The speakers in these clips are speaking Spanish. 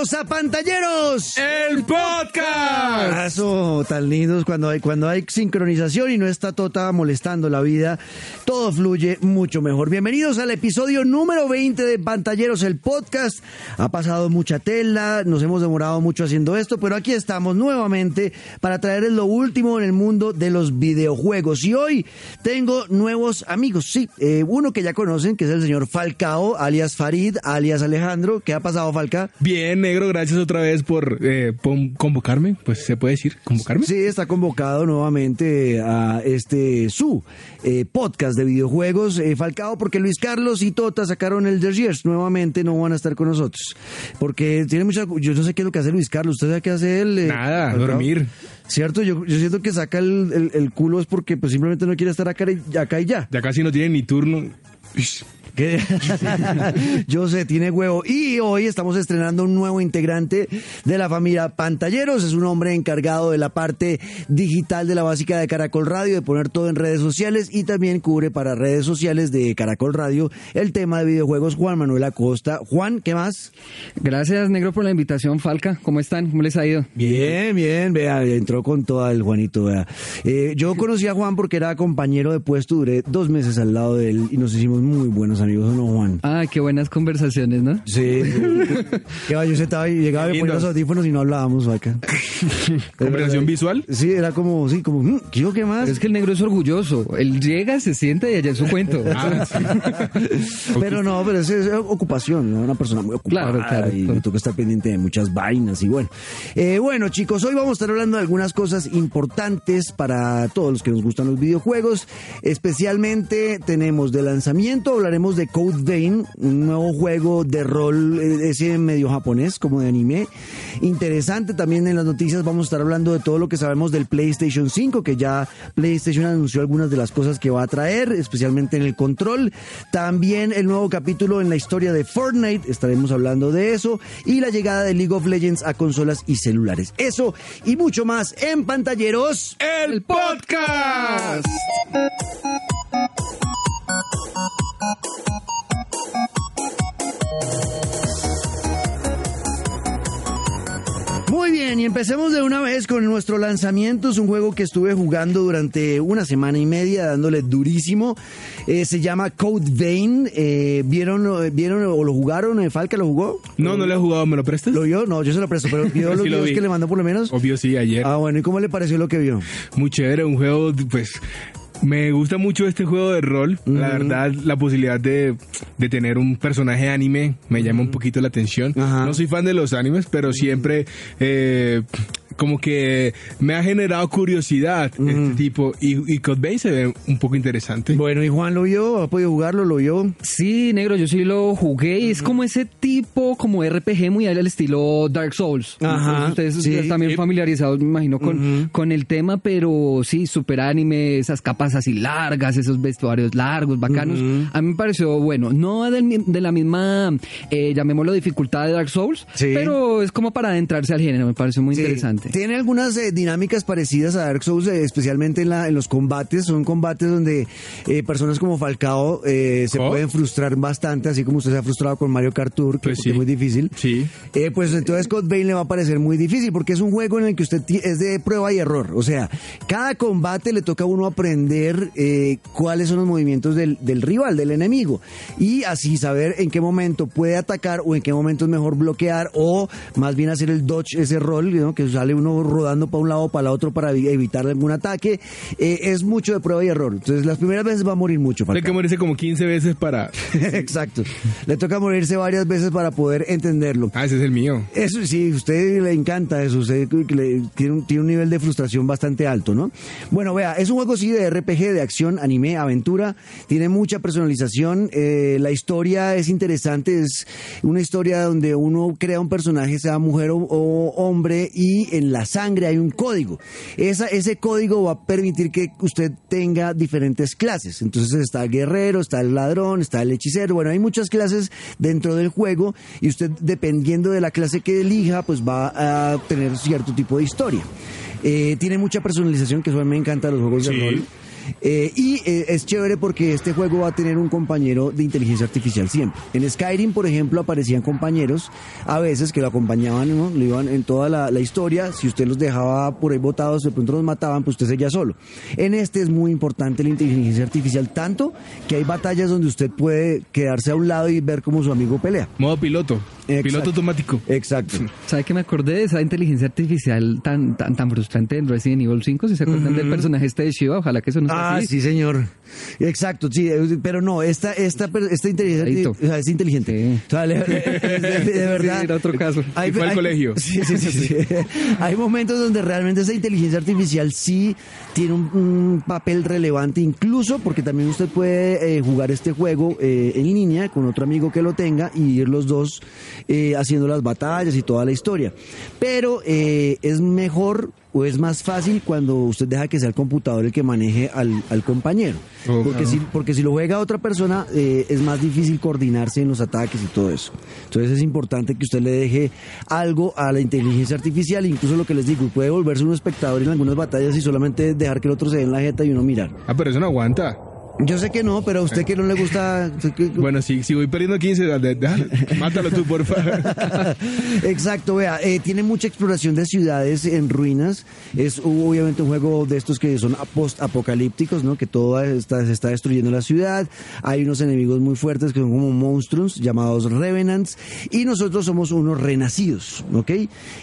Bienvenidos a Pantalleros. El podcast. Eso, tan lindos cuando hay, cuando hay sincronización y no está Tota molestando la vida, todo fluye mucho mejor. Bienvenidos al episodio número 20 de Pantalleros, el podcast. Ha pasado mucha tela, nos hemos demorado mucho haciendo esto, pero aquí estamos nuevamente para traerles lo último en el mundo de los videojuegos. Y hoy tengo nuevos amigos, sí, eh, uno que ya conocen, que es el señor Falcao, alias Farid, alias Alejandro. ¿Qué ha pasado, Falca? Bien, negro, gracias otra vez por eh, convocarme. Pues se puede decir, convocarme. Sí, está convocado nuevamente a este su eh, podcast de videojuegos, eh, Falcao, porque Luis Carlos y Tota sacaron el Years, nuevamente no van a estar con nosotros, porque tiene mucha, yo no sé qué es lo que hace Luis Carlos, ¿usted sabe qué hace él? eh, Nada, Falcao? dormir. Cierto, yo, yo siento que saca el, el- el culo es porque pues simplemente no quiere estar acá y, acá y ya. Ya casi no tiene ni turno. ¿Qué? Yo sé, tiene huevo. Y hoy estamos estrenando un nuevo integrante de la familia Pantalleros. Es un hombre encargado de la parte digital de la básica de Caracol Radio, de poner todo en redes sociales y también cubre para redes sociales de Caracol Radio el tema de videojuegos. Juan Manuel Acosta. Juan, ¿qué más? Gracias, Negro, por la invitación. Falca, ¿cómo están? ¿Cómo les ha ido? Bien, bien, vea, entró con todo el Juanito, vea. Eh, yo conocí a Juan porque era compañero de puesto, duré dos meses al lado de él y nos hicimos muy buenos amigos, ¿o ¿no, Juan? Ah, qué buenas conversaciones, ¿no? Sí. que yo sentaba y llegaba y ponía los audífonos y no hablábamos acá. Conversación visual. Sí, era como, sí, como, mm, ¿qué yo qué más? Es que el negro es orgulloso. Él llega, se sienta y allá es su cuento. Ah, Pero no, pero es, es ocupación, ¿no? una persona muy ocupada Claro, claro, y claro. me toca estar pendiente de muchas vainas y bueno. Eh, bueno, chicos, hoy vamos a estar hablando de algunas cosas importantes para todos los que nos gustan los videojuegos. Especialmente tenemos de lanzamiento, hablaremos de Code Vein, un nuevo juego de rol, eh, ese medio japonés, como de anime. Interesante también en las noticias vamos a estar hablando de todo lo que sabemos del PlayStation 5, que ya PlayStation anunció algunas de las cosas que va a traer, especialmente en el control. También el nuevo capítulo en la historia de Fortnite, estaremos hablando de eso. Y la llegada de League of Legends a consolas y celulares. Eso y mucho más en pantalleros. El podcast. Bien, y empecemos de una vez con nuestro lanzamiento. Es un juego que estuve jugando durante una semana y media, dándole durísimo. Eh, se llama Code Vein. Eh, ¿vieron, eh, ¿Vieron o lo jugaron? Eh, ¿Falca lo jugó? No, no lo he jugado, ¿me lo prestas? ¿Lo vio? No, yo se lo presto, pero vio los Sí lo videos vi. que le mandó por lo menos. Obvio sí, ayer. Ah, bueno, ¿y cómo le pareció lo que vio? Muy chévere, un juego, pues. Me gusta mucho este juego de rol. La verdad, la posibilidad de, de tener un personaje anime me llama un poquito la atención. No soy fan de los animes, pero siempre eh, como que me ha generado curiosidad este tipo. Y, y Code Vein se ve un poco interesante. Bueno, ¿y Juan lo vio? ¿Ha podido jugarlo? ¿Lo vio? Sí, negro, yo sí lo jugué y es como ese tipo, como RPG muy al estilo Dark Souls. Ajá, Ustedes sí. ustedes también familiarizados, me imagino, con, con el tema, pero sí, super anime, esas capas así largas, esos vestuarios largos, bacanos. A mí me pareció bueno. No del mi- de la misma, eh, llamémoslo, dificultad de Dark Souls, Sí. pero es como para adentrarse al género, me pareció muy Sí, interesante. Tiene algunas eh, dinámicas parecidas a Dark Souls, eh, especialmente en, la, en los combates. Son combates donde eh, personas como Falcao eh, se Oh. pueden frustrar bastante, así como usted se ha frustrado con Mario Kart Tour, que, Pues sí. es muy difícil. Sí. Eh, pues entonces Code Vein le va a parecer muy difícil porque es un juego en el que usted es de prueba y error. O sea, cada combate le toca a uno aprender eh, cuáles son los movimientos del, del rival, del enemigo. Y así saber en qué momento puede atacar o en qué momento es mejor bloquear o más bien hacer el dodge, ese rol, ¿no? que sale uno rodando para un lado o para el otro para evi- evitar algún ataque. Eh, es mucho de prueba y error. Entonces las primeras veces va a morir mucho. Hay Falcao. que morirse como 15 veces para... Exacto. Le toca morirse varias veces para poder entenderlo. Ah, ese es el mío. Eso sí, a usted le encanta eso, usted le- tiene, un, tiene un nivel de frustración bastante alto, ¿no? Bueno, vea, es un juego sí de RPG, de acción, anime, aventura, tiene mucha personalización, eh, la historia es interesante, es una historia donde uno crea un personaje, sea mujer o, o hombre, y en la sangre hay un código. Esa, ese código va a permitir que usted tenga diferentes clases, entonces está el guerrero, está el ladrón, está el hechicero, bueno, hay muchas clases dentro del juego y usted dependiendo de la clase que elija, pues va a tener cierto tipo de historia. Eh, tiene mucha personalización, que eso a mí me encanta los juegos Sí. de rol. Eh, y eh, es chévere porque este juego va a tener un compañero de inteligencia artificial siempre. En Skyrim, por ejemplo, aparecían compañeros a veces que lo acompañaban, ¿no? lo iban en toda la, historia. Si usted los dejaba por ahí botados, de pronto los mataban, pues usted seguía solo. En este es muy importante la inteligencia artificial, tanto que hay batallas donde usted puede quedarse a un lado y ver cómo su amigo pelea. Modo piloto. Exacto. Piloto automático. Exacto. ¿Sabe que me acordé de esa inteligencia artificial tan tan tan frustrante en Resident Evil 5? Si se acuerdan del personaje este de Shiva, ojalá que eso no sea Ah, así. sí, señor. Exacto, sí, eh, pero no, esta, esta, esta inteligencia o sea, es inteligente. Sí. O sea, le- de, de- de verdad. Sí, era otro caso. Y fue al colegio. Sí, sí, sí, sí. Hay momentos donde realmente esa inteligencia artificial sí tiene un, un papel relevante, incluso porque también usted puede eh, jugar este juego eh, en línea con otro amigo que lo tenga y ir los dos eh, haciendo las batallas y toda la historia. Pero eh, es mejor o es más fácil cuando usted deja que sea el computador el que maneje al, al compañero. Oh, porque, si, porque si lo juega otra persona eh, es más difícil coordinarse en los ataques y todo eso. Entonces es importante que usted le deje algo a la inteligencia artificial, incluso lo que les digo, puede volverse un espectador en algunas batallas y solamente dejar que el otro se dé en la jeta y uno mirar. Ah, pero eso no aguanta. Yo sé que no, pero a usted que no le gusta... Bueno, si, si voy perdiendo 15, de- de- de- mátalo tú, por favor. Exacto, vea, eh, tiene mucha exploración de ciudades en ruinas. Es obviamente un juego de estos que son post-apocalípticos, ¿no? Que todo está, se está destruyendo la ciudad. Hay unos enemigos muy fuertes que son como monstruos llamados Revenants. Y nosotros somos unos renacidos, ¿ok?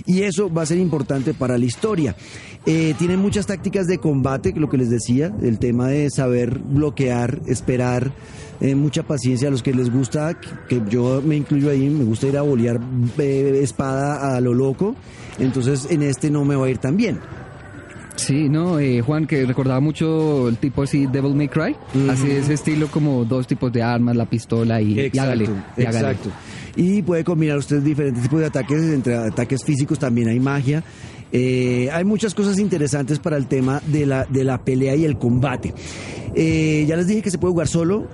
Y eso va a ser importante para la historia. Eh, tiene muchas tácticas de combate, lo que les decía, el tema de saber bloquear, esperar, eh, mucha paciencia a los que les gusta, que, yo me incluyo ahí, me gusta ir a bolear eh, espada a lo loco, entonces en este no me va a ir tan bien. Sí, no, eh, Juan, que recordaba mucho el tipo así, Devil May Cry. Así de ese estilo, como dos tipos de armas, la pistola y, y hágale, y hágale. exacto. Y puede combinar usted diferentes tipos de ataques, entre ataques físicos también hay magia. Eh, hay muchas cosas interesantes para el tema de la, de la pelea y el combate. Eh, ya les dije que se puede jugar solo,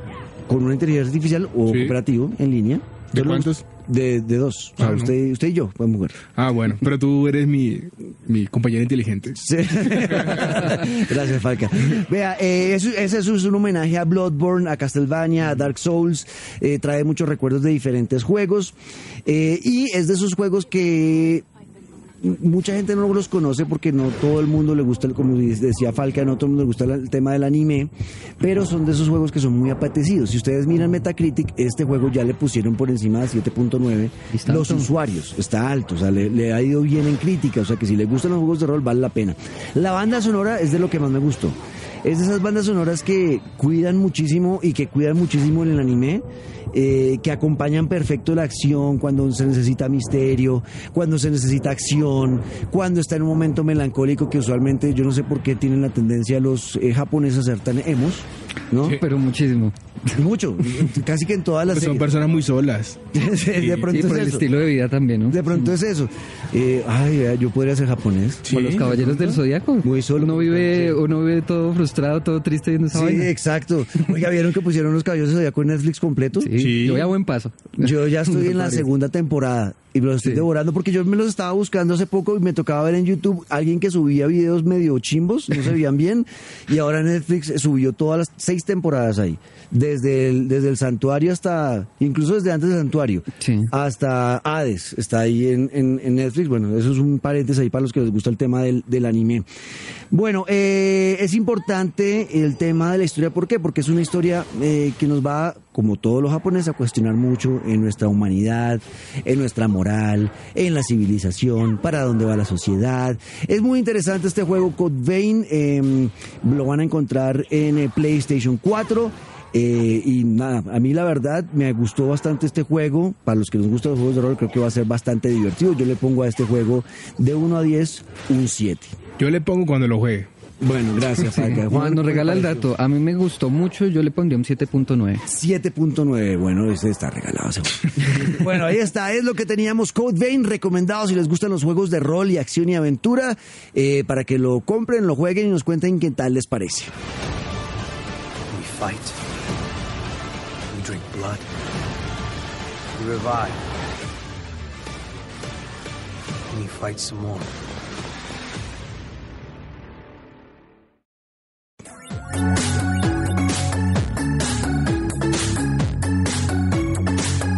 con una inteligencia artificial o Sí. cooperativo en línea. ¿De cuántos? De, de dos. O sea, Ah, ¿no? usted, usted y yo podemos jugar. Ah, bueno, pero tú eres mi, mi compañero inteligente. Sí. Gracias, Falca. Vea, eh, eso- ese es un homenaje a Bloodborne, a Castlevania, a Dark Souls. eh, trae muchos recuerdos de diferentes juegos. eh, y es de esos juegos que mucha gente no los conoce porque no todo el mundo le gusta, el- como decía Falca, no todo el mundo le gusta el tema del anime, pero son de esos juegos que son muy apetecidos. Si ustedes miran Metacritic, este juego ya le pusieron por encima de 7.9 Está los usuarios, está alto, o sea, le, le ha ido bien en crítica, o sea que si le gustan los juegos de rol vale la pena. La banda sonora es de lo que más me gustó. Es de esas bandas sonoras que cuidan muchísimo y que cuidan muchísimo en el anime, eh, que acompañan perfecto la acción cuando se necesita misterio, cuando se necesita acción, cuando está en un momento melancólico que usualmente yo no sé por qué tienen la tendencia los eh, japoneses a ser tan emos, ¿no? Sí. Pero muchísimo. Mucho, casi que en todas las Pues son series. personas muy solas. de pronto Y por es el eso. estilo de vida también, ¿no? De pronto es eso. Eh, ay, yo podría ser japonés. Sí. Como los caballeros del zodiaco. Muy solo. Uno vive, uno vive todo frustrado, todo triste viendo esa Sí, vaina. exacto. Oiga, ¿vieron que pusieron los caballos de Zodíaco en Netflix completo? Sí, Sí. Yo voy a buen paso. Yo ya estoy en la segunda temporada y me los estoy Sí. devorando porque yo me los estaba buscando hace poco y me tocaba ver en YouTube alguien que subía videos medio chimbos, no se veían bien, y ahora Netflix subió todas las seis temporadas ahí, desde el, desde el santuario hasta, incluso desde antes del santuario, Sí. hasta Hades, está ahí en, en- en Netflix, bueno, eso es un paréntesis ahí para los que les gusta el tema del, del anime. Bueno, eh, es importante el tema de la historia, ¿por qué? Porque es una historia eh, que nos va, como todos los japoneses, a cuestionar mucho en nuestra humanidad, en nuestra moral, en la civilización, para dónde va la sociedad. Es muy interesante este juego, Code Vein, eh, lo van a encontrar en eh, PlayStation 4. Eh, y nada, a mí la verdad me gustó bastante este juego. Para los que nos gustan los juegos de rol, creo que va a ser bastante divertido. Yo le pongo a este juego de 1 a 10 un 7. Yo le pongo cuando lo juegue. Bueno, gracias, Falca. Juan nos ¿qué regala el dato. A mí me gustó mucho, yo le pondría un 7.9. 7.9, bueno, ese está regalado. bueno, ahí está, es lo que teníamos. Code Vein, recomendado si les gustan los juegos de rol y acción y aventura, eh, para que lo compren, lo jueguen y nos cuenten qué tal les parece. We fight. We drink blood. We revive. And we fight some more.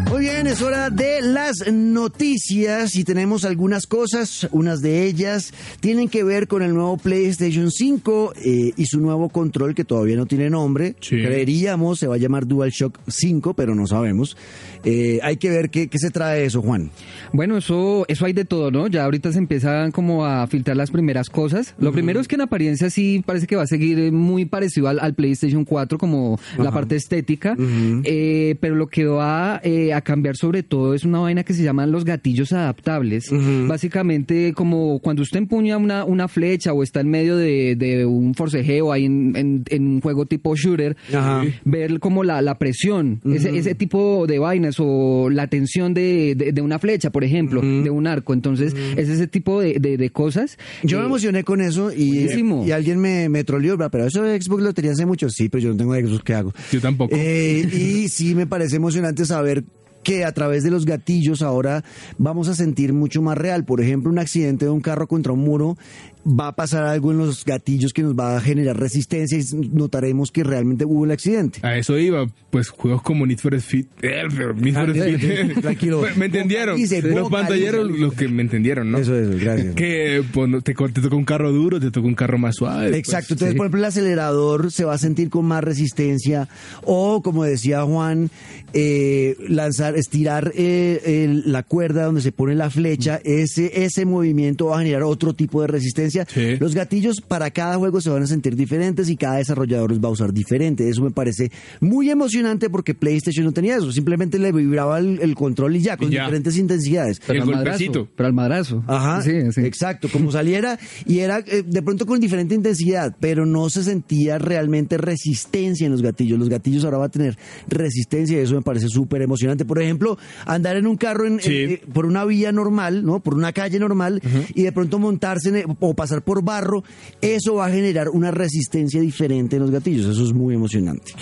Muy bien, es hora de las noticias y tenemos algunas cosas. Unas de ellas tienen que ver con el nuevo PlayStation 5 eh, y su nuevo control que todavía no tiene nombre. Sí. Creeríamos se va a llamar DualShock 5, pero no sabemos. Eh, hay que ver qué, qué se trae eso, Juan. Bueno, eso, eso hay de todo, ¿no? Ya ahorita se empiezan como a filtrar las primeras cosas. Lo primero es que en apariencia sí parece que va a seguir muy parecido al, al PlayStation 4, como la parte estética. Eh, pero lo que va eh, a cambiar sobre todo es una vaina que se llaman los gatillos adaptables. Básicamente, como cuando usted empuña una, una flecha o está en medio de, de un forcejeo ahí en, en- en un juego tipo shooter, ver como la, la presión, ese, ese tipo de vainas o la tensión de, de- de una flecha, por ejemplo, de un arco. Entonces, es ese tipo de, de- de cosas. Yo me emocioné con eso y, y alguien me, me troleó, "Bra, pero eso de Xbox lo tenía hace mucho. Sí, pero yo no tengo Xbox, ¿qué hago? Yo tampoco. Eh, y sí me parece emocionante saber que a través de los gatillos ahora vamos a sentir mucho más real. Por ejemplo, un accidente de un carro contra un muro va a pasar algo en los gatillos que nos va a generar resistencia y notaremos que realmente hubo el accidente. A eso iba, pues juegos como Need for Speed. Need for Speed. tranquilo. Me- entendieron. Los pantalleros, los que me entendieron, ¿no? Eso, eso, gracias. Que pues, te, te toca un carro duro, te toca un carro más suave. pues, Exacto, entonces por ejemplo el acelerador se va a sentir con más resistencia o como decía Juan, eh, lanzar, estirar eh, el- la cuerda donde se pone la flecha, ese, ese movimiento va a generar otro tipo de resistencia. Sí. Los gatillos para cada juego se van a sentir diferentes y cada desarrollador los va a usar diferente. Eso me parece muy emocionante porque PlayStation no tenía eso, simplemente le vibraba el, el control y ya, con Y ya. diferentes intensidades. pero el al madrazo. golpecito. Pero al madrazo. Ajá, Sí, sí. exacto, como saliera y era eh, de pronto con diferente intensidad, pero no se sentía realmente resistencia en los gatillos. Los gatillos ahora van a tener resistencia y eso me parece súper emocionante. Por ejemplo, andar en un carro en- Sí. en- eh, por una vía normal, ¿no? Por una calle normal y de pronto montarse en- o pasar por barro, eso va a generar una resistencia diferente en los gatillos. Eso es muy emocionante.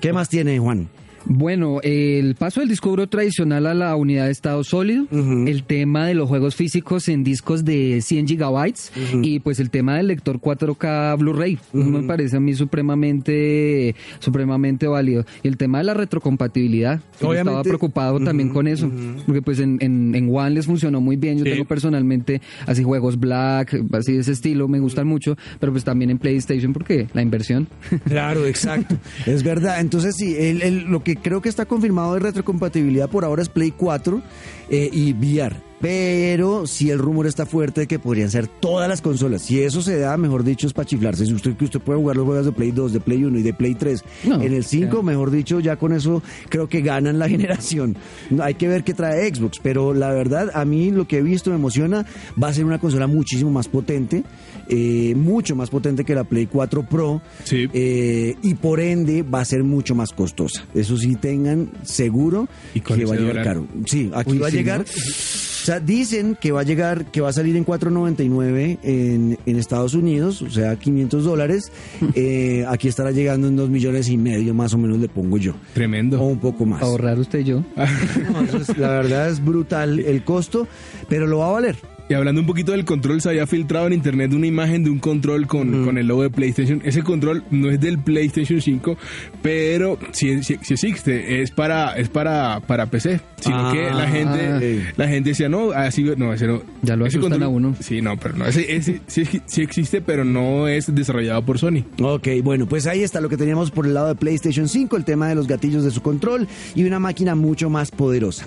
¿Qué más tiene Juan? Bueno, el paso del disco duro tradicional a la unidad de estado sólido, el tema de los juegos físicos en discos de 100 gigabytes y pues el tema del lector 4K Blu-ray, me parece a mí supremamente supremamente válido. Y el tema de la retrocompatibilidad, yo estaba preocupado también con eso, porque pues en, en, en One les funcionó muy bien, yo Sí. tengo personalmente así juegos Black, así de ese estilo, me gustan mucho, pero pues también en PlayStation porque la inversión. Claro, exacto. es verdad. Entonces, sí, el- el- lo que creo que está confirmado de retrocompatibilidad por ahora es Play 4 eh, y VR. Pero si el rumor está fuerte de que podrían ser todas las consolas. Si eso se da, mejor dicho, es para chiflarse. Si usted, que usted puede jugar los juegos de Play 2, de Play 1 y de Play 3 No, en el 5, ya. mejor dicho, ya con eso creo que ganan la generación. Hay que ver qué trae Xbox, pero la verdad, a mí lo que he visto me emociona. Va a ser una consola muchísimo más potente, eh, mucho más potente que la Play 4 Pro. Sí. Eh, y por ende va a ser mucho más costosa. Eso sí tengan seguro Y que va a llegar dólar. caro. Sí, aquí Uy, va a sí, llegar. ¿no? O sea, dicen que va a llegar, que va a salir en 4.99 en, en Estados Unidos, o sea, 500 dólares. Eh, aquí estará llegando en 2 millones y medio, más o menos le pongo yo. Tremendo. O un poco más. Ahorrar usted y yo. No, eso es- la verdad es brutal el costo, pero lo va a valer. Y hablando un poquito del control, se había filtrado en internet una imagen de un control con, con el logo de PlayStation. Ese control no es del PlayStation 5, pero sí existe. Es para es para, para PC. Sino Ah, que la gente la gente decía, no, así, no, ese no. Ya lo ese a uno. Sí, no, pero no. Ese, ese sí, sí existe, pero no es desarrollado por Sony. Ok, bueno, pues ahí está lo que teníamos por el lado de PlayStation 5, el tema de los gatillos de su control y una máquina mucho más poderosa.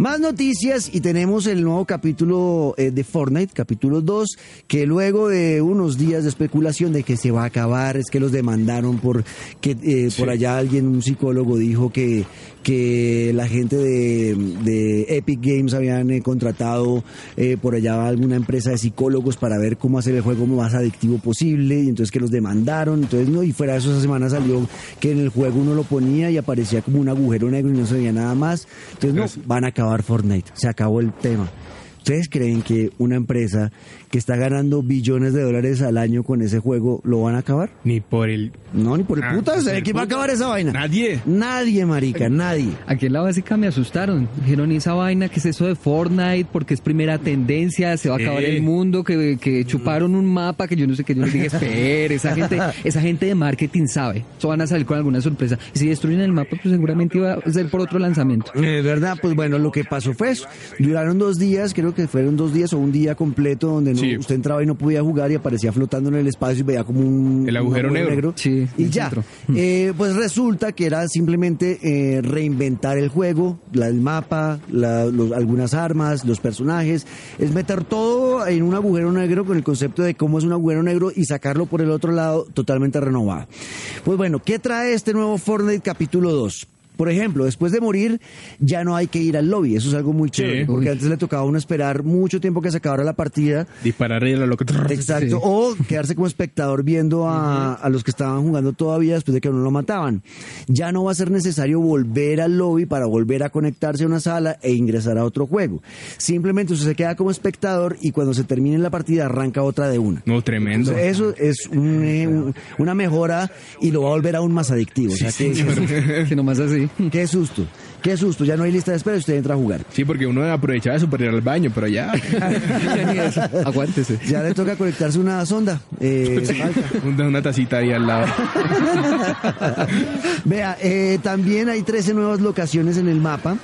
Más noticias y tenemos el nuevo capítulo eh, de Fortnite, capítulo 2, que luego de unos días de especulación de que se va a acabar, es que los demandaron por que eh, por allá alguien, un psicólogo dijo que, que la gente de, de Epic Games habían eh, contratado eh, por allá alguna empresa de psicólogos para ver cómo hacer el juego más adictivo posible y entonces que los demandaron, entonces no, y fuera de eso esa semana salió que en el juego uno lo ponía y aparecía como un agujero negro y no se veía nada más, entonces no, van a acabar Fortnite, se acabó el tema. ¿Ustedes creen que una empresa que está ganando billones de dólares al año con ese juego lo van a acabar? Ni por el... No, ni por el Ah, puta. por el ¿Quién va a acabar esa vaina? Nadie. Nadie, marica, nadie. Aquí en la básica me asustaron. Dijeron, ¿y esa vaina que es eso de Fortnite? Porque es primera tendencia, se va a acabar el mundo, que, que chuparon un mapa que yo no sé qué. Yo les dije, espere, esa gente, esa gente de marketing sabe. Eso van a salir con alguna sorpresa. Y si destruyen el mapa, pues seguramente iba a ser por otro lanzamiento. Eh, ¿Verdad? Pues bueno, lo que pasó fue eso. Duraron dos días, creo que fueron dos días o un día completo donde no- Sí. usted entraba y no podía jugar y aparecía flotando en el espacio y veía como un El agujero un negro. Sí, y ya. Eh, pues resulta que era simplemente eh, reinventar el juego, la, el mapa, la- los- algunas armas, los personajes. Es meter todo en un agujero negro con el concepto de cómo es un agujero negro y sacarlo por el otro lado totalmente renovado. Pues bueno, ¿qué trae este nuevo Fortnite capítulo 2? Por ejemplo, después de morir ya no hay que ir al lobby, eso es algo muy chévere, porque Uy. antes le tocaba a uno esperar mucho tiempo que se acabara la partida Disparar y a lo loco. Exacto, Sí. o quedarse como espectador viendo a, a los que estaban jugando todavía después de que uno lo mataban. Ya no va a ser necesario volver al lobby para volver a conectarse a una sala e ingresar a otro juego. Simplemente usted se queda como espectador y cuando se termine la partida arranca otra de una. No, tremendo. Entonces, eso es un, eh, un- una mejora y lo va a volver aún más adictivo. O sea, que, que nomás así. qué susto, qué susto. Ya no hay lista de espera y usted entra a jugar. Sí, porque uno aprovechaba eso para ir al baño, pero ya. Aguántese. Ya le toca conectarse una sonda. Eh, una, una tacita ahí al lado. Vea, eh, también hay 13 nuevas locaciones en el mapa.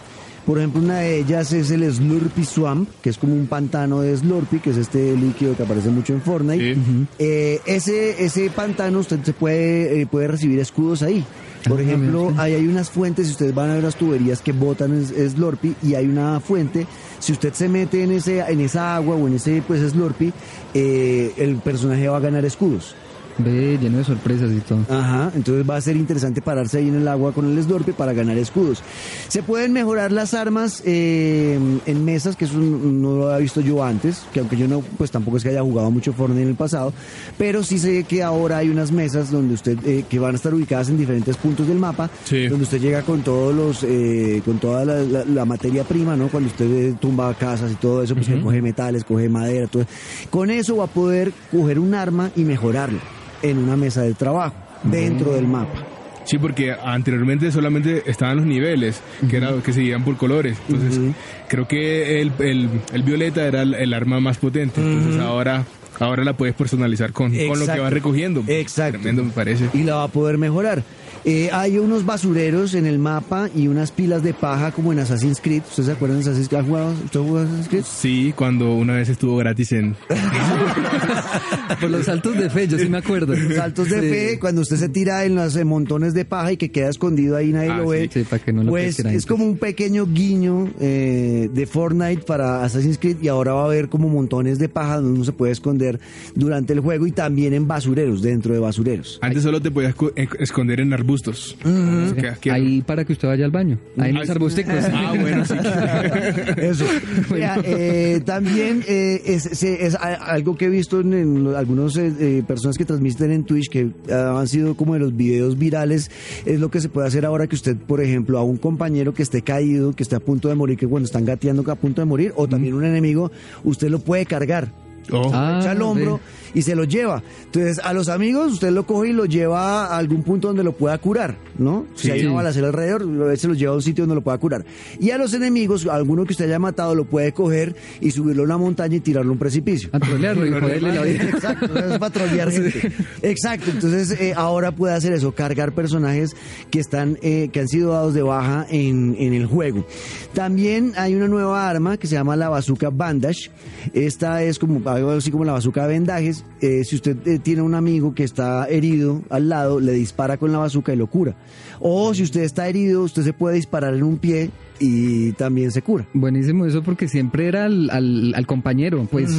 Por ejemplo, una de ellas es el Slurpy Swamp, que es como un pantano de Slurpy, que es este líquido que aparece mucho en Fortnite. Sí. Eh, ese, ese pantano usted se puede, eh, puede recibir escudos ahí. Por ejemplo, ahí hay unas fuentes, si ustedes van a ver las tuberías que botan es, Slurpy, y hay una fuente, si usted se mete en, ese, en esa agua o en ese pues Slurpy, eh, el personaje va a ganar escudos. Ve, lleno de sorpresas y todo. Ajá, entonces va a ser interesante pararse ahí en el agua con el Slurpee para ganar escudos. Se pueden mejorar las armas eh, en mesas, que eso no lo había visto yo antes, que aunque yo no, pues tampoco es que haya jugado mucho Fortnite en el pasado, pero sí sé que ahora hay unas mesas donde usted, eh, que van a estar ubicadas en diferentes puntos del mapa, Sí. donde usted llega con todos los, eh, con toda la, la- la materia prima, ¿no? Cuando usted eh, tumba casas y todo eso, pues que coge metales, coge madera, todo. Con eso va a poder coger un arma y mejorarlo en una mesa de trabajo, dentro del mapa. Sí, porque anteriormente solamente estaban los niveles, que, era, que se guían por colores. Entonces, creo que el, el, el violeta era el, el arma más potente. Entonces, ahora, ahora la puedes personalizar con, con lo que vas recogiendo. Exacto. Tremendo, me parece. Y la va a poder mejorar. Eh, hay unos basureros en el mapa y unas pilas de paja como en Assassin's Creed. ¿Ustedes se acuerdan de Assassin's Creed? ¿Han jugado? ¿Usted jugó Assassin's Creed? Sí, cuando una vez estuvo gratis en... Por los saltos de fe, yo sí me acuerdo. Saltos de Sí. fe, cuando usted se tira en los montones de paja y que queda escondido ahí nadie Ah, lo ve. sí, para que no lo pues es como un pequeño guiño eh, de Fortnite para Assassin's Creed y ahora va a haber como montones de paja donde uno se puede esconder durante el juego y también en basureros, dentro de basureros. Antes solo te podías eh, esconder en arbustos. Que- que- Ahí para que usted vaya al baño. Ahí en los arbusticos. Ah, bueno, sí. Eso. Vea, eh, también eh, es, es a- algo que he visto en, en algunos eh, eh, personas que transmiten en Twitch que ah, han sido como de los videos virales, es lo que se puede hacer ahora que usted, por ejemplo, a un compañero que esté caído, que esté a punto de morir, que cuando están gateando que a punto de morir, o también un enemigo, usted lo puede cargar. Oh. Ah, echa al hombro y se lo lleva. Entonces, a los amigos usted lo coge y lo lleva a algún punto donde lo pueda curar, ¿no? Si Sí. hay una balacera alrededor, se lo lleva a un sitio donde lo pueda curar. Y a los enemigos, alguno que usted haya matado, lo puede coger y subirlo a una montaña y tirarlo a un precipicio. A trolearlo y joderle la vida. Exacto, eso es para trolear gente. Exacto, entonces eh, ahora puede hacer eso, cargar personajes que están, eh, que han sido dados de baja en, en el juego. También hay una nueva arma que se llama la bazooka bandage. Esta es como algo así como la bazooka de vendajes. Eh, si usted eh, tiene un amigo que está herido al lado, le dispara con la bazooka y lo cura. O si usted está herido, usted se puede disparar en un pie y también se cura. Buenísimo eso porque siempre era al, al, al compañero, pues.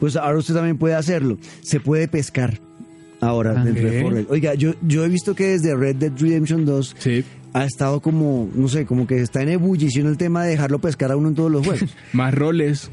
Pues ahora usted también puede hacerlo. Se puede pescar ahora Ah, dentro de. Fortnite. Oiga, yo, yo he visto que desde Red Dead Redemption 2 Sí. ha estado como, no sé, como que está en ebullición el tema de dejarlo pescar a uno en todos los juegos. Más roles.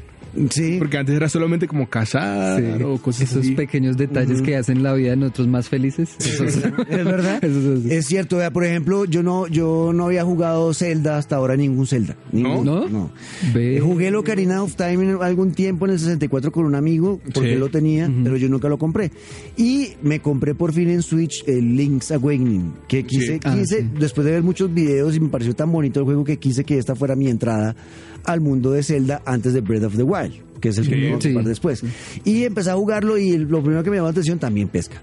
Sí. Porque antes era solamente como cazar Sí. o cosas Esos así. pequeños detalles que hacen la vida de nosotros más felices. Eso es- Es verdad. Eso es- Es cierto, vea, por ejemplo, yo no, yo no había jugado Zelda hasta ahora, ningún Zelda. Ningún, ¿No? No. Ve. Eh, Jugué el Ocarina of Time en algún tiempo en el 64 con un amigo, porque Sí. él lo tenía, pero yo nunca lo compré. Y me compré por fin en Switch el Link's Awakening, que quise, Sí. Ah, quise sí. después de ver muchos videos y me pareció tan bonito el juego que quise que esta fuera mi entrada al mundo de Zelda antes de Breath of the Wild, que es el que Sí. me voy a ocupar Sí. después. Y empecé a jugarlo y lo primero que me llamó la atención también pesca.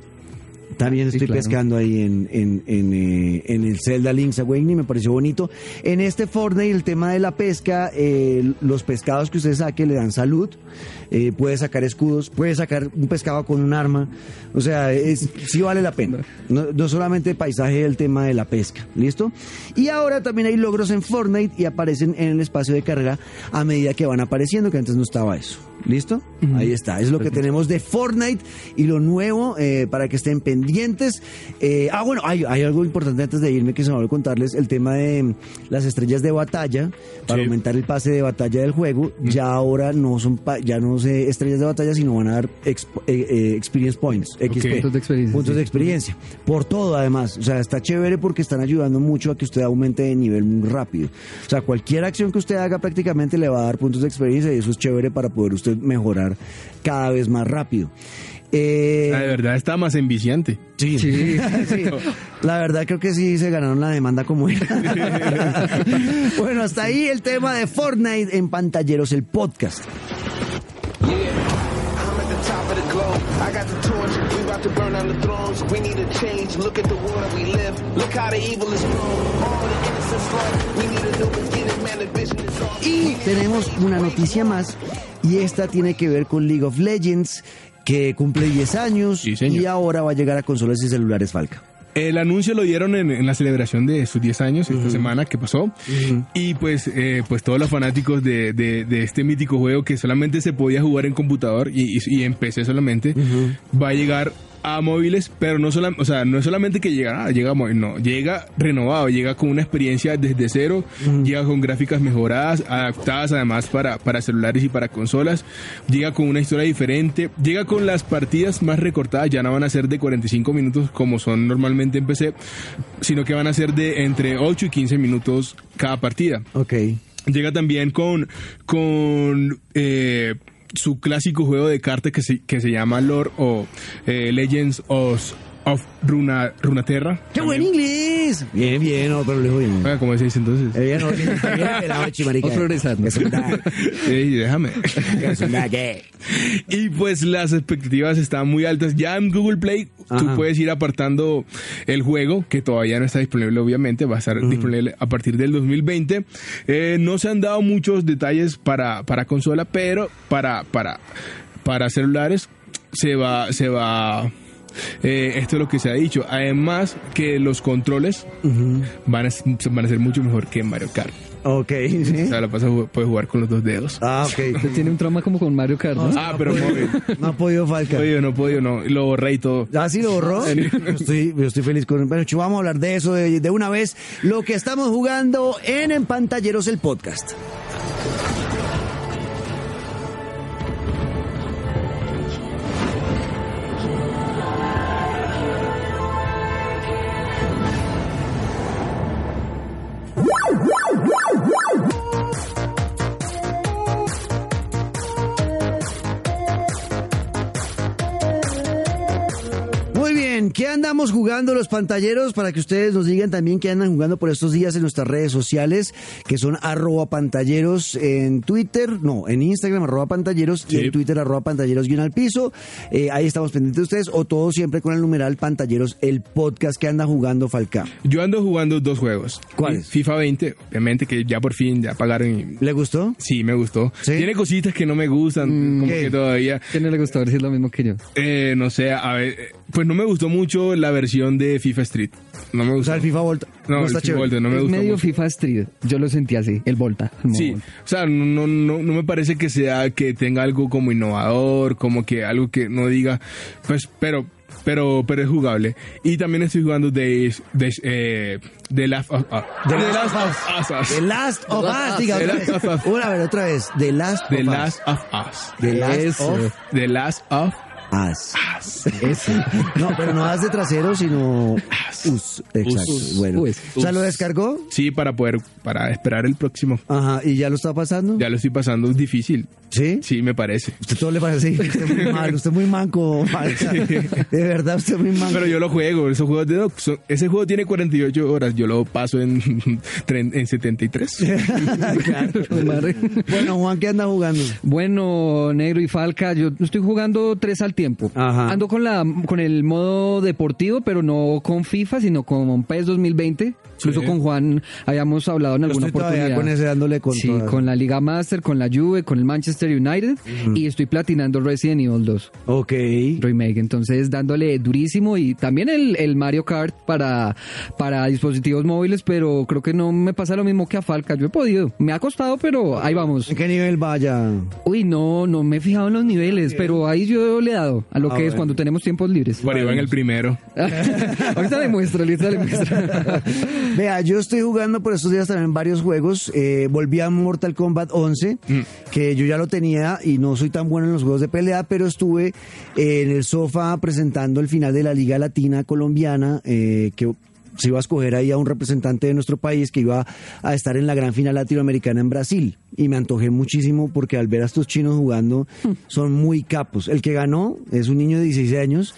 También Sí, estoy claro. pescando ahí en, en, en, eh, en el Zelda Link's Awakening, me pareció bonito. En este Fortnite, el tema de la pesca, eh, los pescados que usted saque le dan salud, eh, puede sacar escudos, puede sacar un pescado con un arma, o sea, es, sí vale la pena. No, no solamente paisaje el tema de la pesca, ¿listo? Y ahora también hay logros en Fortnite y aparecen en el espacio de carrera a medida que van apareciendo, que antes no estaba eso. ¿Listo? Ahí está. Es lo que tenemos de Fortnite y lo nuevo eh, para que estén pendientes. Eh, ah, bueno, hay, hay algo importante antes de irme que se me olvidó contarles: el tema de mm, las estrellas de batalla para Sí. aumentar el pase de batalla del juego. Ya ahora no son pa- ya no sé estrellas de batalla, sino van a dar exp- eh, eh, experience points, XP. Puntos de experiencia, Puntos sí. de experiencia. Por todo, además. O sea, está chévere porque están ayudando mucho a que usted aumente de nivel muy rápido. O sea, cualquier acción que usted haga prácticamente le va a dar puntos de experiencia y eso es chévere para poder usted mejorar cada vez más rápido. Eh, Ah, de verdad está más enviciante. sí. Sí. Sí. La verdad creo que sí se ganaron la demanda como era. bueno, hasta ahí el tema de Fortnite en Pantalleros, el podcast. To burn down the thrones. We need a change. Look at the world that we live. Look how the evil is grown. All the innocence lost. We need a new beginning, man. The vision is off. Y tenemos una noticia más y esta tiene que ver con League of Legends que cumple 10 años Sí, y ahora va a llegar a consolas y celulares Falca. El anuncio lo dieron en, en la celebración de sus 10 años esta semana que pasó. Y pues, eh, pues todos los fanáticos de, de- de este mítico juego que solamente se podía jugar en computador y, y- y en PC solamente, va a llegar a móviles, pero no, sola- o sea, no es solamente que llega, ah, llega a móvil, no, llega renovado, llega con una experiencia desde cero, llega con gráficas mejoradas, adaptadas además para, para celulares y para consolas, llega con una historia diferente, llega con las partidas más recortadas, ya no van a ser de 45 minutos como son normalmente en PC, sino que van a ser de entre 8 y 15 minutos cada partida. Ok. Llega también con, con eh, su clásico juego de cartas que se, que se llama Lore o eh, Legends of, of Runa, Runaterra. ¡Qué buen inglés! Bien, bien, otro lejos bien. Ah, ¿Cómo dice entonces? Eh, bien, no, bien. Otro progresando. Es un da- Ey, déjame. es un da gay. y pues las expectativas están muy altas. Ya en Google Play Ajá. tú puedes ir apartando el juego, que todavía no está disponible obviamente, va a estar disponible a partir del 2020. Eh, no se han dado muchos detalles para, para consola, pero para, para, para celulares se va, se va, eh, esto es lo que se ha dicho. Además que los controles van, a, van a ser mucho mejor que Mario Kart. Ok, O sí. sea, la pasa, puedes jugar con los dos dedos. Ah, ok. Usted tiene un trauma como con Mario Kart, ¿no? Ah, pero móvil. No ha podido Falca. No he podido, no he podido, no. Lo borré y todo. ¿Ah, sí lo borró? Yo estoy, yo estoy feliz con... Bueno, vamos a hablar de eso de, de una vez. Lo que estamos jugando en En Pantalleros, el podcast. Andamos jugando los pantalleros? Para que ustedes nos digan también qué andan jugando por estos días en nuestras redes sociales, que son arroba pantalleros en Twitter, no, en Instagram arroba pantalleros y en Twitter arroba pantalleros guion al piso. Eh, ahí estamos pendientes de ustedes o todo siempre con el numeral pantalleros, el podcast que anda jugando Falcao. Yo ando jugando dos juegos. ¿Cuáles? FIFA 20, obviamente que ya por fin ya pagaron y ¿Le gustó? sí, me gustó. ¿Sí? Tiene cositas que no me gustan, como ¿qué? que todavía, Que no le gustó ver si es lo mismo que yo. eh, no sé, a ver, eh, pues no me gustó mucho la versión de FIFA Street. No me O gustó. sea, el FIFA Volta. no, el está FIFA chévere. Volta no me es medio mucho. FIFA Street. Yo lo sentí así, el Volta. el Sí, Volta. o sea, no, no, no, no me parece que sea que tenga algo como innovador, como que algo que no diga, pues, pero pero, pero es jugable. Y también estoy jugando de, de, eh, The Last of Us. The Last of Us. The Last of Us, diga The otra Last vez. of Us. Una vez, otra vez. The Last The of Last Us. of Us. The Last of The Last of Us. No, pero no as de trasero, sino us. Exacto. Us. Bueno. Us. O sea, ¿lo descargó? Sí, para poder, para esperar el próximo. Ajá. ¿Y ya lo está pasando? Ya lo estoy pasando, es difícil. ¿Sí? Sí, me parece. Usted todo le parece así. Usted es muy mal, usted es muy manco. Falca. De verdad, usted es muy manco. Pero yo lo juego, esos juegos de son- ese juego tiene 48 horas, yo lo paso en, tren- en 73. Madre. Bueno, Juan, ¿qué anda jugando? Bueno, Negro y Falca, yo estoy jugando tres al tiempo. Ajá. Ando con la con el modo deportivo, pero no con FIFA, sino con PES 2020. Incluso Sí. con Juan habíamos hablado en Yo alguna estoy oportunidad. con ese dándole con Sí, todas. con la Liga Master, con la Juve, con el Manchester United y estoy platinando Resident Evil 2 Ok. remake, entonces dándole durísimo y también el, el Mario Kart para, para dispositivos móviles, pero creo que no me pasa lo mismo que a Falca, yo he podido, me ha costado, pero ahí vamos. ¿En qué nivel vaya? Uy, no, no me he fijado en los niveles, pero ahí yo le he dado a lo Ah, que es cuando tenemos tiempos libres. Bueno, iba en el primero. ahorita le muestro, ahorita le muestro. Vea, yo estoy jugando por estos días también varios juegos. Eh, volví a Mortal Kombat 11, que yo ya lo tenía y no soy tan bueno en los juegos de pelea, pero estuve eh, en el sofá presentando el final de la Liga Latina Colombiana, eh, que se iba a escoger ahí a un representante de nuestro país que iba a estar en la gran final latinoamericana en Brasil. Y me antojé muchísimo porque al ver a estos chinos jugando son muy capos. El que ganó es un niño de 16 años.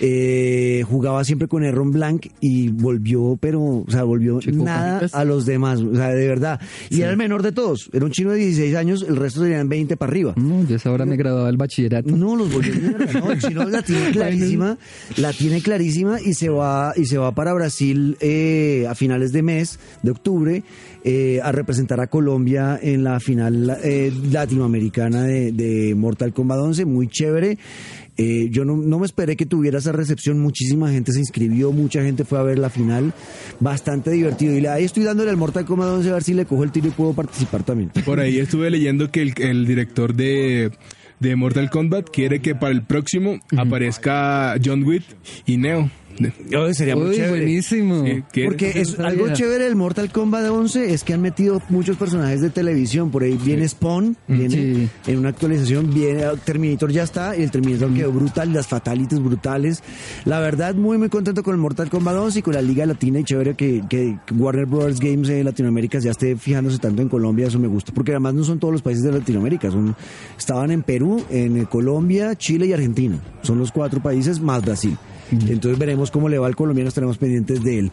Eh, jugaba siempre con Erron Blanc y volvió, pero, o sea, volvió Chico nada a los demás, o sea, de verdad. Y era el menor de todos, era un chino de 16 años, el resto serían 20 para arriba. No, yo esa hora me graduaba del bachillerato. No, los volvió no, el chino la tiene clarísima, la tiene clarísima y se va, y se va para Brasil eh, a finales de mes, de octubre, eh, a representar a Colombia en la final eh, latinoamericana de, de Mortal Kombat 11, muy chévere. Eh, yo no, no me esperé que tuviera esa recepción, muchísima gente se inscribió, mucha gente fue a ver la final, bastante divertido. Y le- ahí estoy dándole al Mortal Kombat 11 a ver si le cojo el tiro y puedo participar también. Por ahí estuve leyendo que el, el director de, de Mortal Kombat quiere que para el próximo aparezca John Wick y Neo. Sería muy chévere. buenísimo. Sí, Porque es sabía. algo chévere del Mortal Kombat 11 es que han metido muchos personajes de televisión. Por ahí viene Spawn, viene Sí. en una actualización, viene Terminator ya está, y el Terminator quedó brutal, las fatalities brutales. La verdad, muy muy contento con el Mortal Kombat 11 y con la Liga Latina y chévere que, que Warner Bros. Games de Latinoamérica ya esté fijándose tanto en Colombia, eso me gusta. Porque además no son todos los países de Latinoamérica, son estaban en Perú, en Colombia, Chile y Argentina. Son los cuatro países más Brasil. Entonces veremos cómo le va al colombiano, estaremos pendientes de él.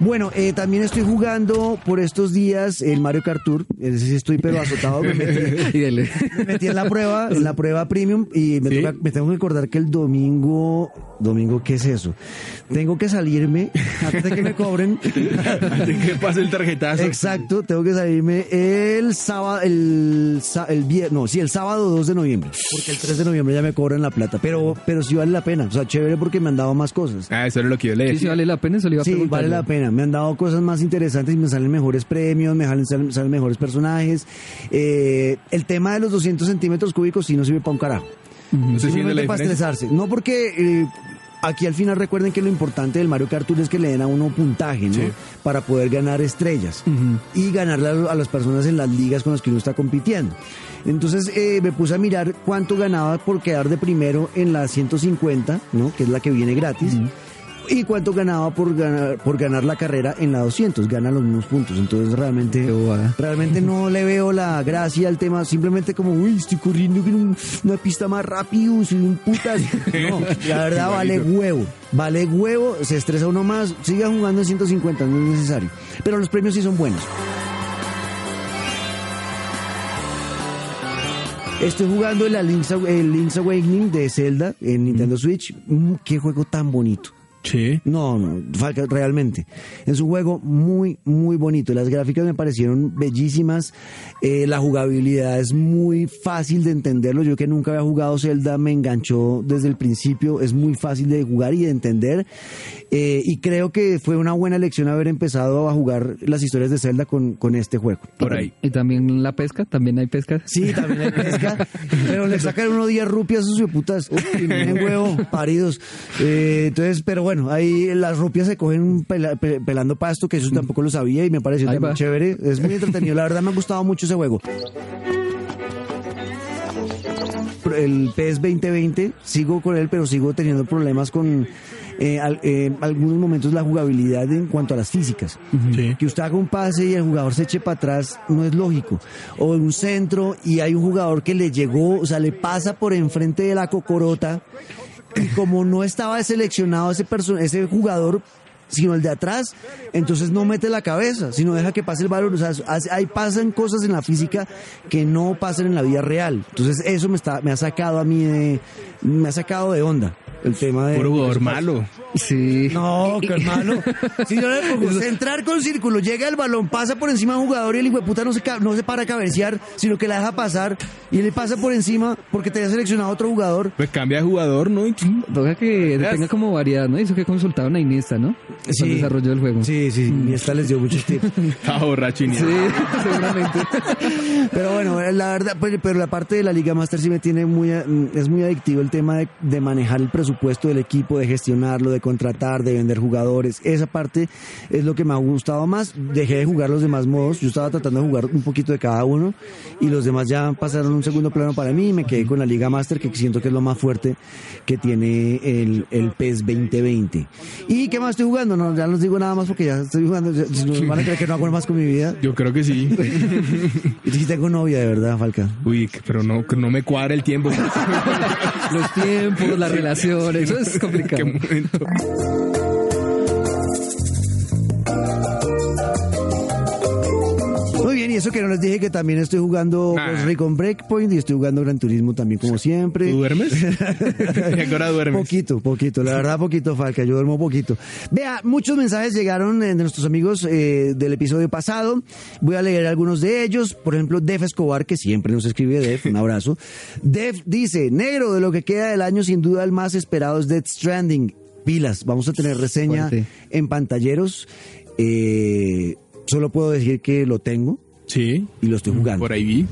Bueno, eh, también estoy jugando por estos días el Mario Kart Tour. Ese sí estoy pero azotado. Me metí, me metí en la prueba, en la prueba premium y me, ¿Sí? toca- me tengo que acordar que el domingo, domingo, ¿qué es eso? Tengo que salirme antes de que me cobren. Así que pase el tarjetazo. Exacto, tengo que salirme el sábado, el, viernes, no, sí, el sábado 2 de noviembre, porque el 3 de noviembre ya me cobran la plata, pero, pero sí vale la pena, o sea, chévere porque me han dado más cosas. Ah, eso era lo que yo le Sí, sí, vale la pena, eso le iba a Sí, preguntar vale la pena. Me han dado cosas más interesantes y me salen mejores premios, me salen, salen, mejores personajes. Eh, el tema de los 200 centímetros cúbicos sí no sirve para un carajo. No se siente la para estresarse. No porque eh, aquí al final recuerden que lo importante del Mario Kart Tour es que le den a uno puntaje, ¿no? Sí. Para poder ganar estrellas y ganarle a, a las personas en las ligas con las que uno está compitiendo. Entonces eh, me puse a mirar cuánto ganaba por quedar de primero en la 150, ¿no? Que es la que viene gratis. Y cuánto ganaba por ganar, por ganar la carrera en la 200, gana los mismos puntos. Entonces realmente, realmente no le veo la gracia al tema, simplemente como, uy, estoy corriendo en un- una pista más rápido, soy un putas. No, la verdad vale huevo, vale huevo, se estresa uno más, siga jugando en 150, no es necesario. Pero los premios sí son buenos. Estoy jugando el Link's, el Link's Awakening de Zelda en Nintendo Switch. Mm, qué juego tan bonito. Sí. No, no, Falca, realmente. Es un juego muy, muy bonito. Las gráficas me parecieron bellísimas. Eh, la jugabilidad es muy fácil de entenderlo. Yo que nunca había jugado Zelda me enganchó desde el principio. Es muy fácil de jugar y de entender. Eh, y creo que fue una buena elección haber empezado a jugar las historias de Zelda con, con este juego. Por ahí. Y también la pesca, también hay pesca. Sí, también hay pesca, pero le sacan unos 10 rupias a sus putas en huevo, paridos. Eh, entonces, pero bueno, ahí las rupias se cogen pela- pe- pelando pasto, que eso tampoco lo sabía y me pareció Ahí también va. chévere. Es muy entretenido, la verdad me ha gustado mucho ese juego. El PS 2020, sigo con él, pero sigo teniendo problemas con eh, al- eh, algunos momentos la jugabilidad en cuanto a las físicas. Sí. Que usted haga un pase y el jugador se eche para atrás no es lógico. O en un centro y hay un jugador que le llegó, o sea, le pasa por enfrente de la cocorota y como no estaba seleccionado ese, ese jugador, sino el de atrás, entonces no mete la cabeza, sino deja que pase el balón. O sea, ahí pasan cosas en la física que no pasan en la vida real. Entonces eso me, está, me ha sacado a mí me ha sacado de onda el tema de... Puro jugador malo. Sí. No, qué malo. Si yo le pongo centrar con círculo, llega el balón, pasa por encima del jugador y el hijo de puta no se, no se para a cabecear, sino que la deja pasar y él le pasa por encima porque te había seleccionado otro jugador. Pues cambia de jugador, ¿no? Y- Toca que Veas. tenga como variedad, ¿no? Hizo que consultaron a Iniesta, ¿no? Para el desarrollo del juego. Sí, sí, y esta les dio muchos tips. Estaba borracho ni- Sí, seguramente. Pero bueno, la verdad, pues, pero la parte de la Liga Master sí me tiene muy, eh, es muy adictivo el tema de, de manejar el presupuesto del equipo, de gestionarlo, de contratar, de vender jugadores. Esa parte es lo que me ha gustado más. Dejé de jugar los demás modos. Yo estaba tratando de jugar un poquito de cada uno y los demás ya pasaron un segundo plano para mí y me quedé con la Liga Master que siento que es lo más fuerte que tiene el, el PES 2020. ¿Y qué más estoy jugando? No, ya no digo nada más porque ya estoy jugando. Ya- si no, van a creer que no hago más con mi vida. Yo creo que sí. Y sí tengo novia, de verdad, Falca. Uy, que- pero no, no me cuadra el tiempo. Los tiempos, las eso es complicado. ¿Qué momento? Eso que no les dije que también estoy jugando Nah. Ghost Recon Breakpoint y estoy jugando Gran Turismo también como siempre. ¿Tú duermes? ¿Y ahora duermes? Poquito, poquito, la verdad poquito, Falca, yo duermo poquito. Vea, muchos mensajes llegaron eh, de nuestros amigos eh, del episodio pasado, voy a leer algunos de ellos, por ejemplo, Def Escobar, que siempre nos escribe Def, un abrazo. Def dice, negro, de lo que queda del año, sin duda el más esperado es Death Stranding. Pilas, vamos a tener reseña Fuerte. en pantalleros. Eh, solo puedo decir que lo tengo Sí. y lo estoy jugando. Por ahí vi.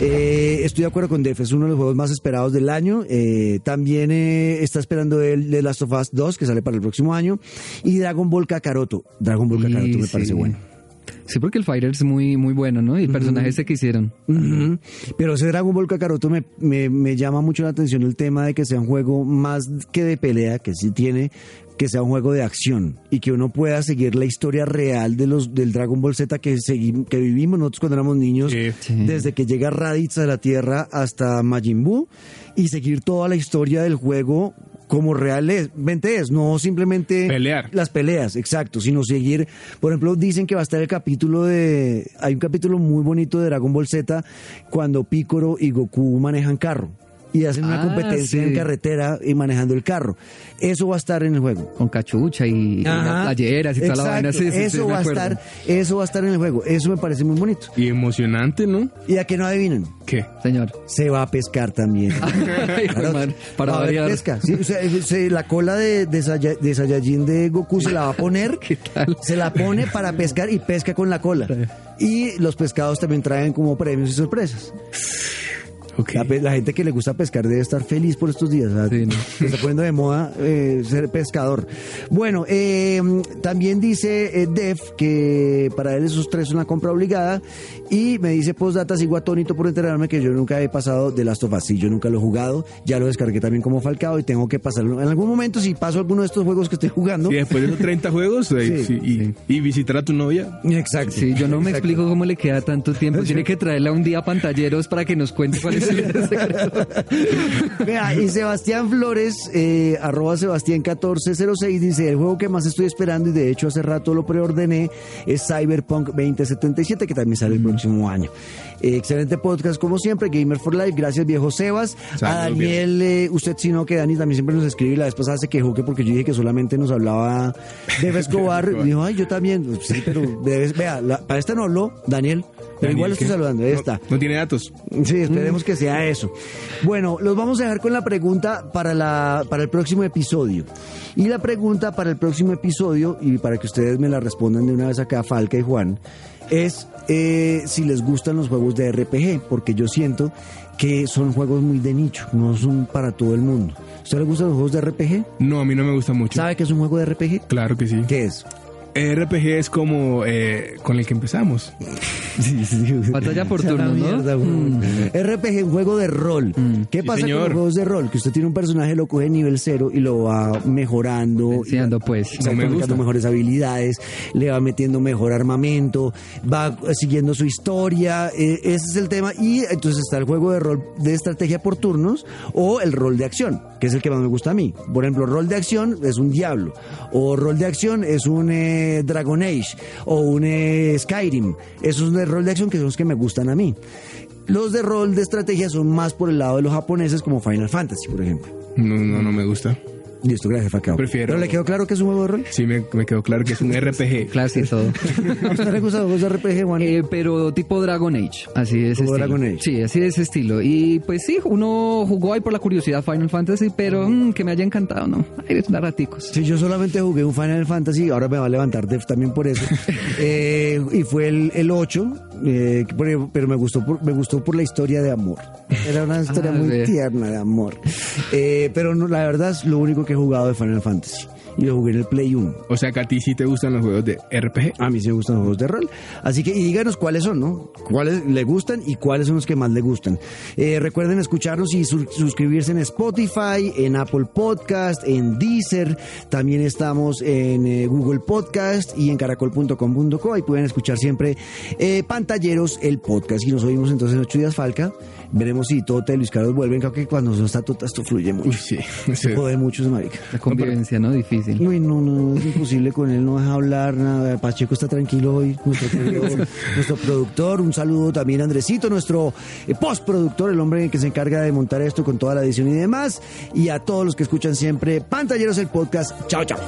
Eh, estoy de acuerdo con Def, es uno de los juegos más esperados del año. Eh, también eh, está esperando el de Last of Us 2, que sale para el próximo año. Y Dragon Ball Kakaroto. Dragon Ball Kakaroto Sí, me parece sí. bueno. Sí, porque el Fighter es muy, muy bueno, ¿no? Y el personaje ese que hicieron. Pero ese Dragon Ball Kakaroto me, me, me llama mucho la atención el tema de que sea un juego más que de pelea, que sí tiene, que sea un juego de acción y que uno pueda seguir la historia real de los del Dragon Ball Z que seguimos, que vivimos nosotros cuando éramos niños, Sí. Desde que llega Raditz a la Tierra hasta Majin Buu y seguir toda la historia del juego como realmente es, no simplemente Pelear. las peleas, exacto, sino seguir, por ejemplo, dicen que va a estar el capítulo de, hay un capítulo muy bonito de Dragon Ball Z cuando Piccolo y Goku manejan carro y hacen una Ah, competencia sí. en carretera y manejando el carro. Eso va a estar en el juego. Con cachucha y, y playeras y toda la vaina. Exacto, Sí, sí, sí, eso va a estar, eso va a estar en el juego. Eso me parece muy bonito. Y emocionante, ¿no? Y a que no adivinen, ¿Qué? Señor. se va a pescar también. De madre, para Va a pesca. Sí, o sea, se- la cola de, de, Saya- de Saiyajin de Goku se la va a poner. ¿Qué tal? Se la pone para pescar y pesca con la cola. Y los pescados también traen como premios y sorpresas. La, gente que le gusta pescar debe estar feliz por estos días. Sí, ¿no? Se está poniendo de moda eh, ser pescador. Bueno, eh, también dice eh, Def que para él esos tres son una compra obligada. Y me dice postdata, sigo atónito por enterarme que yo nunca he pasado de Last of Us. Sí, yo nunca lo he jugado. Ya lo descargué también como Falcao y tengo que pasarlo. En algún momento, si paso alguno de estos juegos que estoy jugando. Y después de esos 30 juegos, Sí, sí, y, y visitar a tu novia. Exacto. Sí, yo no me Exacto. explico cómo le queda tanto tiempo. Tiene que traerla un día a pantalleros para que nos cuente cuál es Vea, y Sebastián Flores, eh, arroba Sebastián 1406, dice, el juego que más estoy esperando y de hecho hace rato lo preordené es Cyberpunk 2077, que también sale el próximo año. Eh, excelente podcast como siempre, Gamer for Life, gracias viejo Sebas. a Daniel, eh, usted sí no, que Dani también siempre nos escribe y la vez pasada se quejó que porque yo dije que solamente nos hablaba de Escobar, y dijo, ay, yo también, sí, pero debes, vea, la- para esta no habló, Daniel, pero igual lo estoy saludando, ahí No- está. No, tiene datos. Sí, esperemos que sea eso. Bueno, los vamos a dejar con la pregunta para, la, para el próximo episodio. Y la pregunta para el próximo episodio, y para que ustedes me la respondan de una vez acá, Falca y Juan, es eh, si les gustan los juegos de RPG, porque yo siento que son juegos muy de nicho, no son para todo el mundo. ¿A ¿Usted le gustan los juegos de RPG? No, a mí no me gusta mucho. ¿Sabe qué es un juego de RPG? Claro que sí. ¿Qué es? RPG es como eh, con el que empezamos. Sí, sí. Batalla por Esa es la turnos, ¿no? mierda, güey. Mm. RPG, un juego de rol. ¿Qué Sí, pasa con los juegos de rol? Que usted tiene un personaje, lo coge nivel cero y lo va mejorando. Venciendo, pues. Exacto, No me mejores habilidades, le va metiendo mejor armamento, va siguiendo su historia, eh, ese es el tema. Y entonces está el juego de rol de estrategia por turnos o el rol de acción, que es el que más me gusta a mí. Por ejemplo, rol de acción es un Diablo, o rol de acción es un eh, Dragon Age, o un eh, Skyrim. Esos de rol de acción que son los que me gustan a mí. Los de rol de estrategia son más por el lado de los japoneses, como Final Fantasy, por ejemplo. No, no, no me gusta. Listo, gracias, Facao. Prefiero- ¿Pero le quedó claro que es un juego de rol? Sí, me, me quedó claro que es un RPG. Clase y todo. ¿A usted le gustan los juegos de RPG, Juan? Eh, pero tipo Dragon Age, así es. Estilo. Dragon Age. Sí, así es estilo. Y pues sí, uno jugó ahí por la curiosidad Final Fantasy, pero mm, que me haya encantado, ¿no? Hay da raticos. Sí, yo solamente jugué un Final Fantasy, ahora me va a levantar Def también por eso. Eh, y fue el, el 8, eh, pero pero me gustó, por, me gustó por la historia de amor. Era una historia Ah, muy sí. tierna de amor. Eh, pero no, la verdad es lo único que he jugado de Final Fantasy. Y lo jugué en el Play 1. O sea que a ti sí te gustan los juegos de RPG. A mí sí me gustan los juegos de rol. Así que y díganos cuáles son, ¿no? ¿Cuáles le gustan y cuáles son los que más le gustan? Eh, recuerden escucharnos y su- suscribirse en Spotify, en Apple Podcast, en Deezer. También estamos en eh, Google Podcast y en caracol.com.co. Ahí pueden escuchar siempre eh, Pantalleros, el podcast. Y nos oímos entonces en ocho días, Falca. Veremos si Tota y Luis Carlos vuelven. Creo que cuando no está Tota esto fluye mucho. Uy, sí. Se Ese- jode mucho ese marica. La convivencia, ¿no? Difícil. Uy, no, no, es imposible con él, no deja hablar nada. Pacheco está tranquilo hoy, nuestro, querido- nuestro productor. Un saludo también a Andresito, nuestro eh, postproductor, el hombre que se encarga de montar esto con toda la edición y demás. Y a todos los que escuchan siempre Pantalleros el podcast. Chao, chao.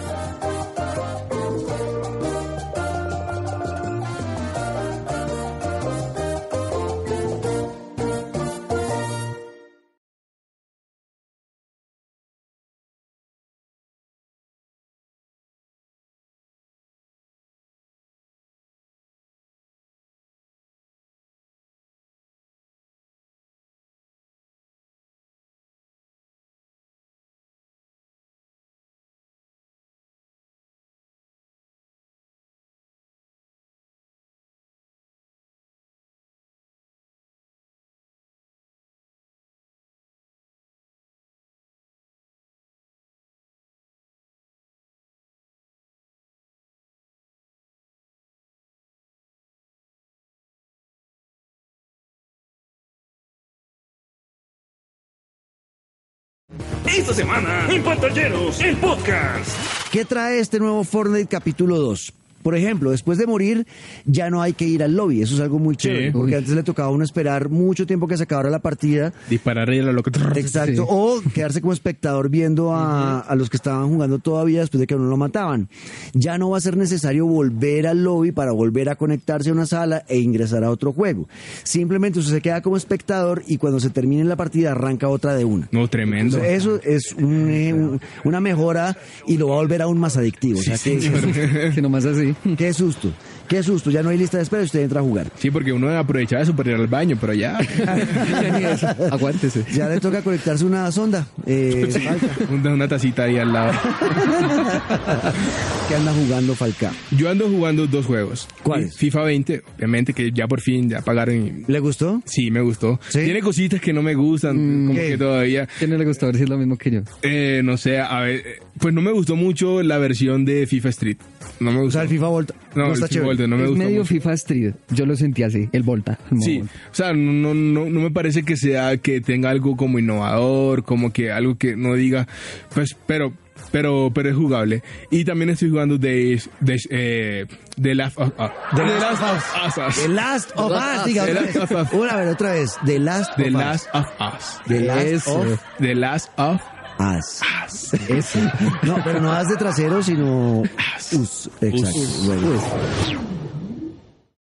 Esta semana en Pantalleros, el podcast. ¿Qué trae este nuevo Fortnite capítulo 2? Por ejemplo, después de morir ya no hay que ir al lobby. Eso es algo muy chévere. Porque antes le tocaba a uno esperar mucho tiempo que se acabara la partida. Disparar y a la loca. Exacto. Sí. O quedarse como espectador viendo a, a los que estaban jugando todavía después de que uno lo mataban. Ya no va a ser necesario volver al lobby para volver a conectarse a una sala e ingresar a otro juego. Simplemente usted se queda como espectador y cuando se termine la partida arranca otra de una. No, tremendo. Entonces, eso es un, eh, un- una mejora y lo va a volver aún más adictivo. O sea, que, nomás así. Qué susto, qué susto. Ya no hay lista de espera y usted entra a jugar. Sí, porque uno aprovechaba eso para ir al baño, pero ya. Aguántese. Ya le toca conectarse una sonda. Eh, una, una tacita ahí al lado. que anda jugando Falca. Yo ando jugando dos juegos. ¿Cuáles? FIFA 20, obviamente que ya por fin ya pagaron. y- ¿Le gustó? Sí, me gustó. ¿Sí? Tiene cositas que no me gustan, como ¿qué? que todavía. ¿Quién no le gustó? A ver si es lo mismo que yo. Eh, no sé, a ver, eh, Pues no me gustó mucho la versión de FIFA Street. No me O gustó. sea, el FIFA Volta. No, el está FIFA. Volta no me es medio mucho. FIFA Street. Yo lo sentí así, el Volta. el Sí, Volta. o sea, no, no, no, no me parece que sea que tenga algo como innovador, como que algo que no diga, pues, pero, pero, pero es jugable. Y también estoy jugando de, de, eh, The Last of Us. The Last of Us. The Last of Us, diga The otra Last vez. of Us. Una vez, otra vez. The Last The of Us. Last of Us. The Last of Us. Eso. No, pero no as de trasero, sino us. Exacto. Us. Bueno.